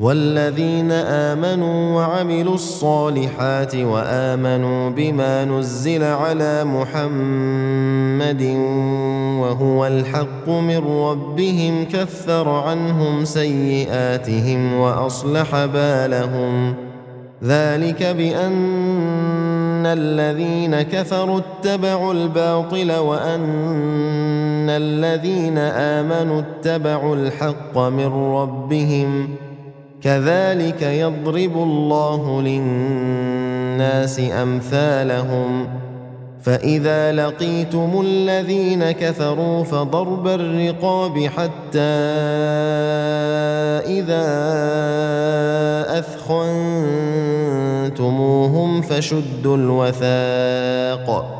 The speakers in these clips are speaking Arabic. والذين امنوا وعملوا الصالحات وامنوا بما نزل على محمد وهو الحق من ربهم كفر عنهم سيئاتهم واصلح بالهم ذلك بان الذين كفروا اتبعوا الباطل وان الذين امنوا اتبعوا الحق من ربهم كذلك يضرب الله للناس امثالهم فاذا لقيتم الذين كفروا فضرب الرقاب حتى اذا اثخنتموهم فشدوا الوثاق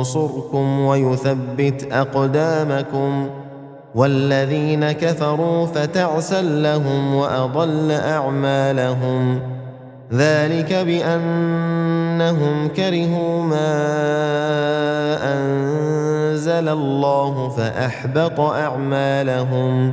ينصركم ويثبت اقدامكم والذين كفروا فتعسى لهم واضل اعمالهم ذلك بانهم كرهوا ما انزل الله فاحبط اعمالهم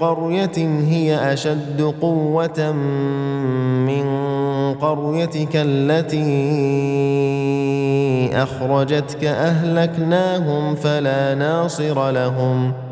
قرية هي أشد قوة من قريتك التي أخرجتك أهلكناهم فلا ناصر لهم ۖ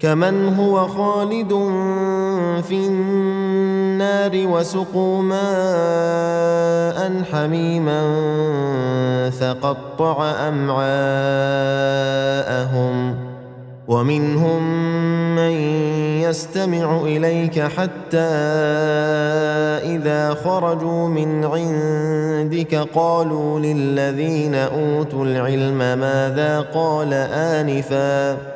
كمن هو خالد في النار وسقوا ماء حميما فقطع امعاءهم ومنهم من يستمع اليك حتى اذا خرجوا من عندك قالوا للذين اوتوا العلم ماذا قال انفا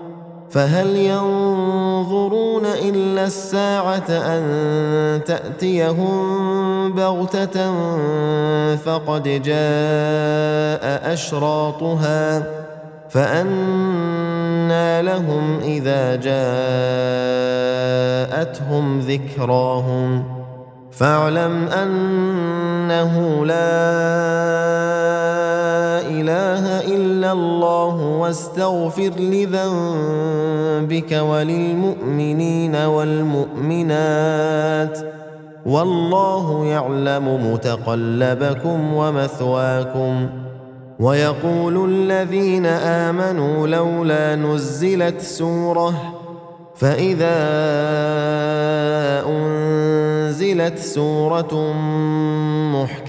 فهل ينظرون إلا الساعة أن تأتيهم بغتة فقد جاء أشراطها فأنى لهم إذا جاءتهم ذكراهم فاعلم أن أنه لا إله إلا الله واستغفر لذنبك وللمؤمنين والمؤمنات والله يعلم متقلبكم ومثواكم ويقول الذين آمنوا لولا نزلت سورة فإذا أنزلت سورة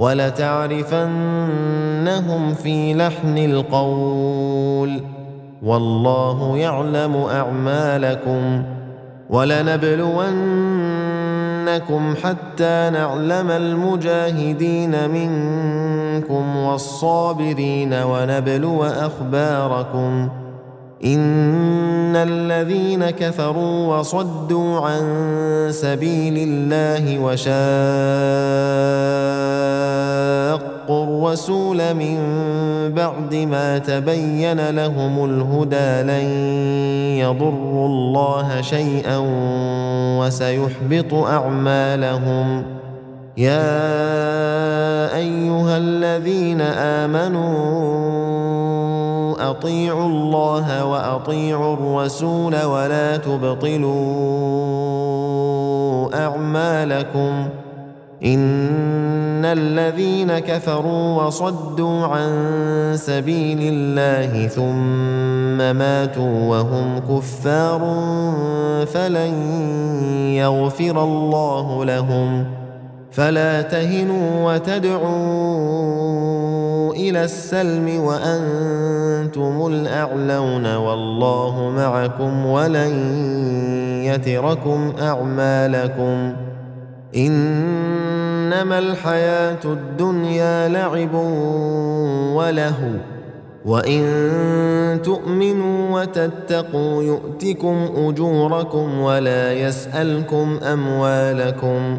ولتعرفنهم في لحن القول والله يعلم اعمالكم ولنبلونكم حتى نعلم المجاهدين منكم والصابرين ونبلو اخباركم ان الذين كفروا وصدوا عن سبيل الله وشاقوا الرسول من بعد ما تبين لهم الهدى لن يضروا الله شيئا وسيحبط اعمالهم يا ايها الذين امنوا أطيعوا الله وأطيعوا الرسول ولا تبطلوا أعمالكم إن الذين كفروا وصدوا عن سبيل الله ثم ماتوا وهم كفار فلن يغفر الله لهم ۖ فلا تهنوا وتدعوا الى السلم وانتم الاعلون والله معكم ولن يتركم اعمالكم انما الحياه الدنيا لعب ولهو وان تؤمنوا وتتقوا يؤتكم اجوركم ولا يسالكم اموالكم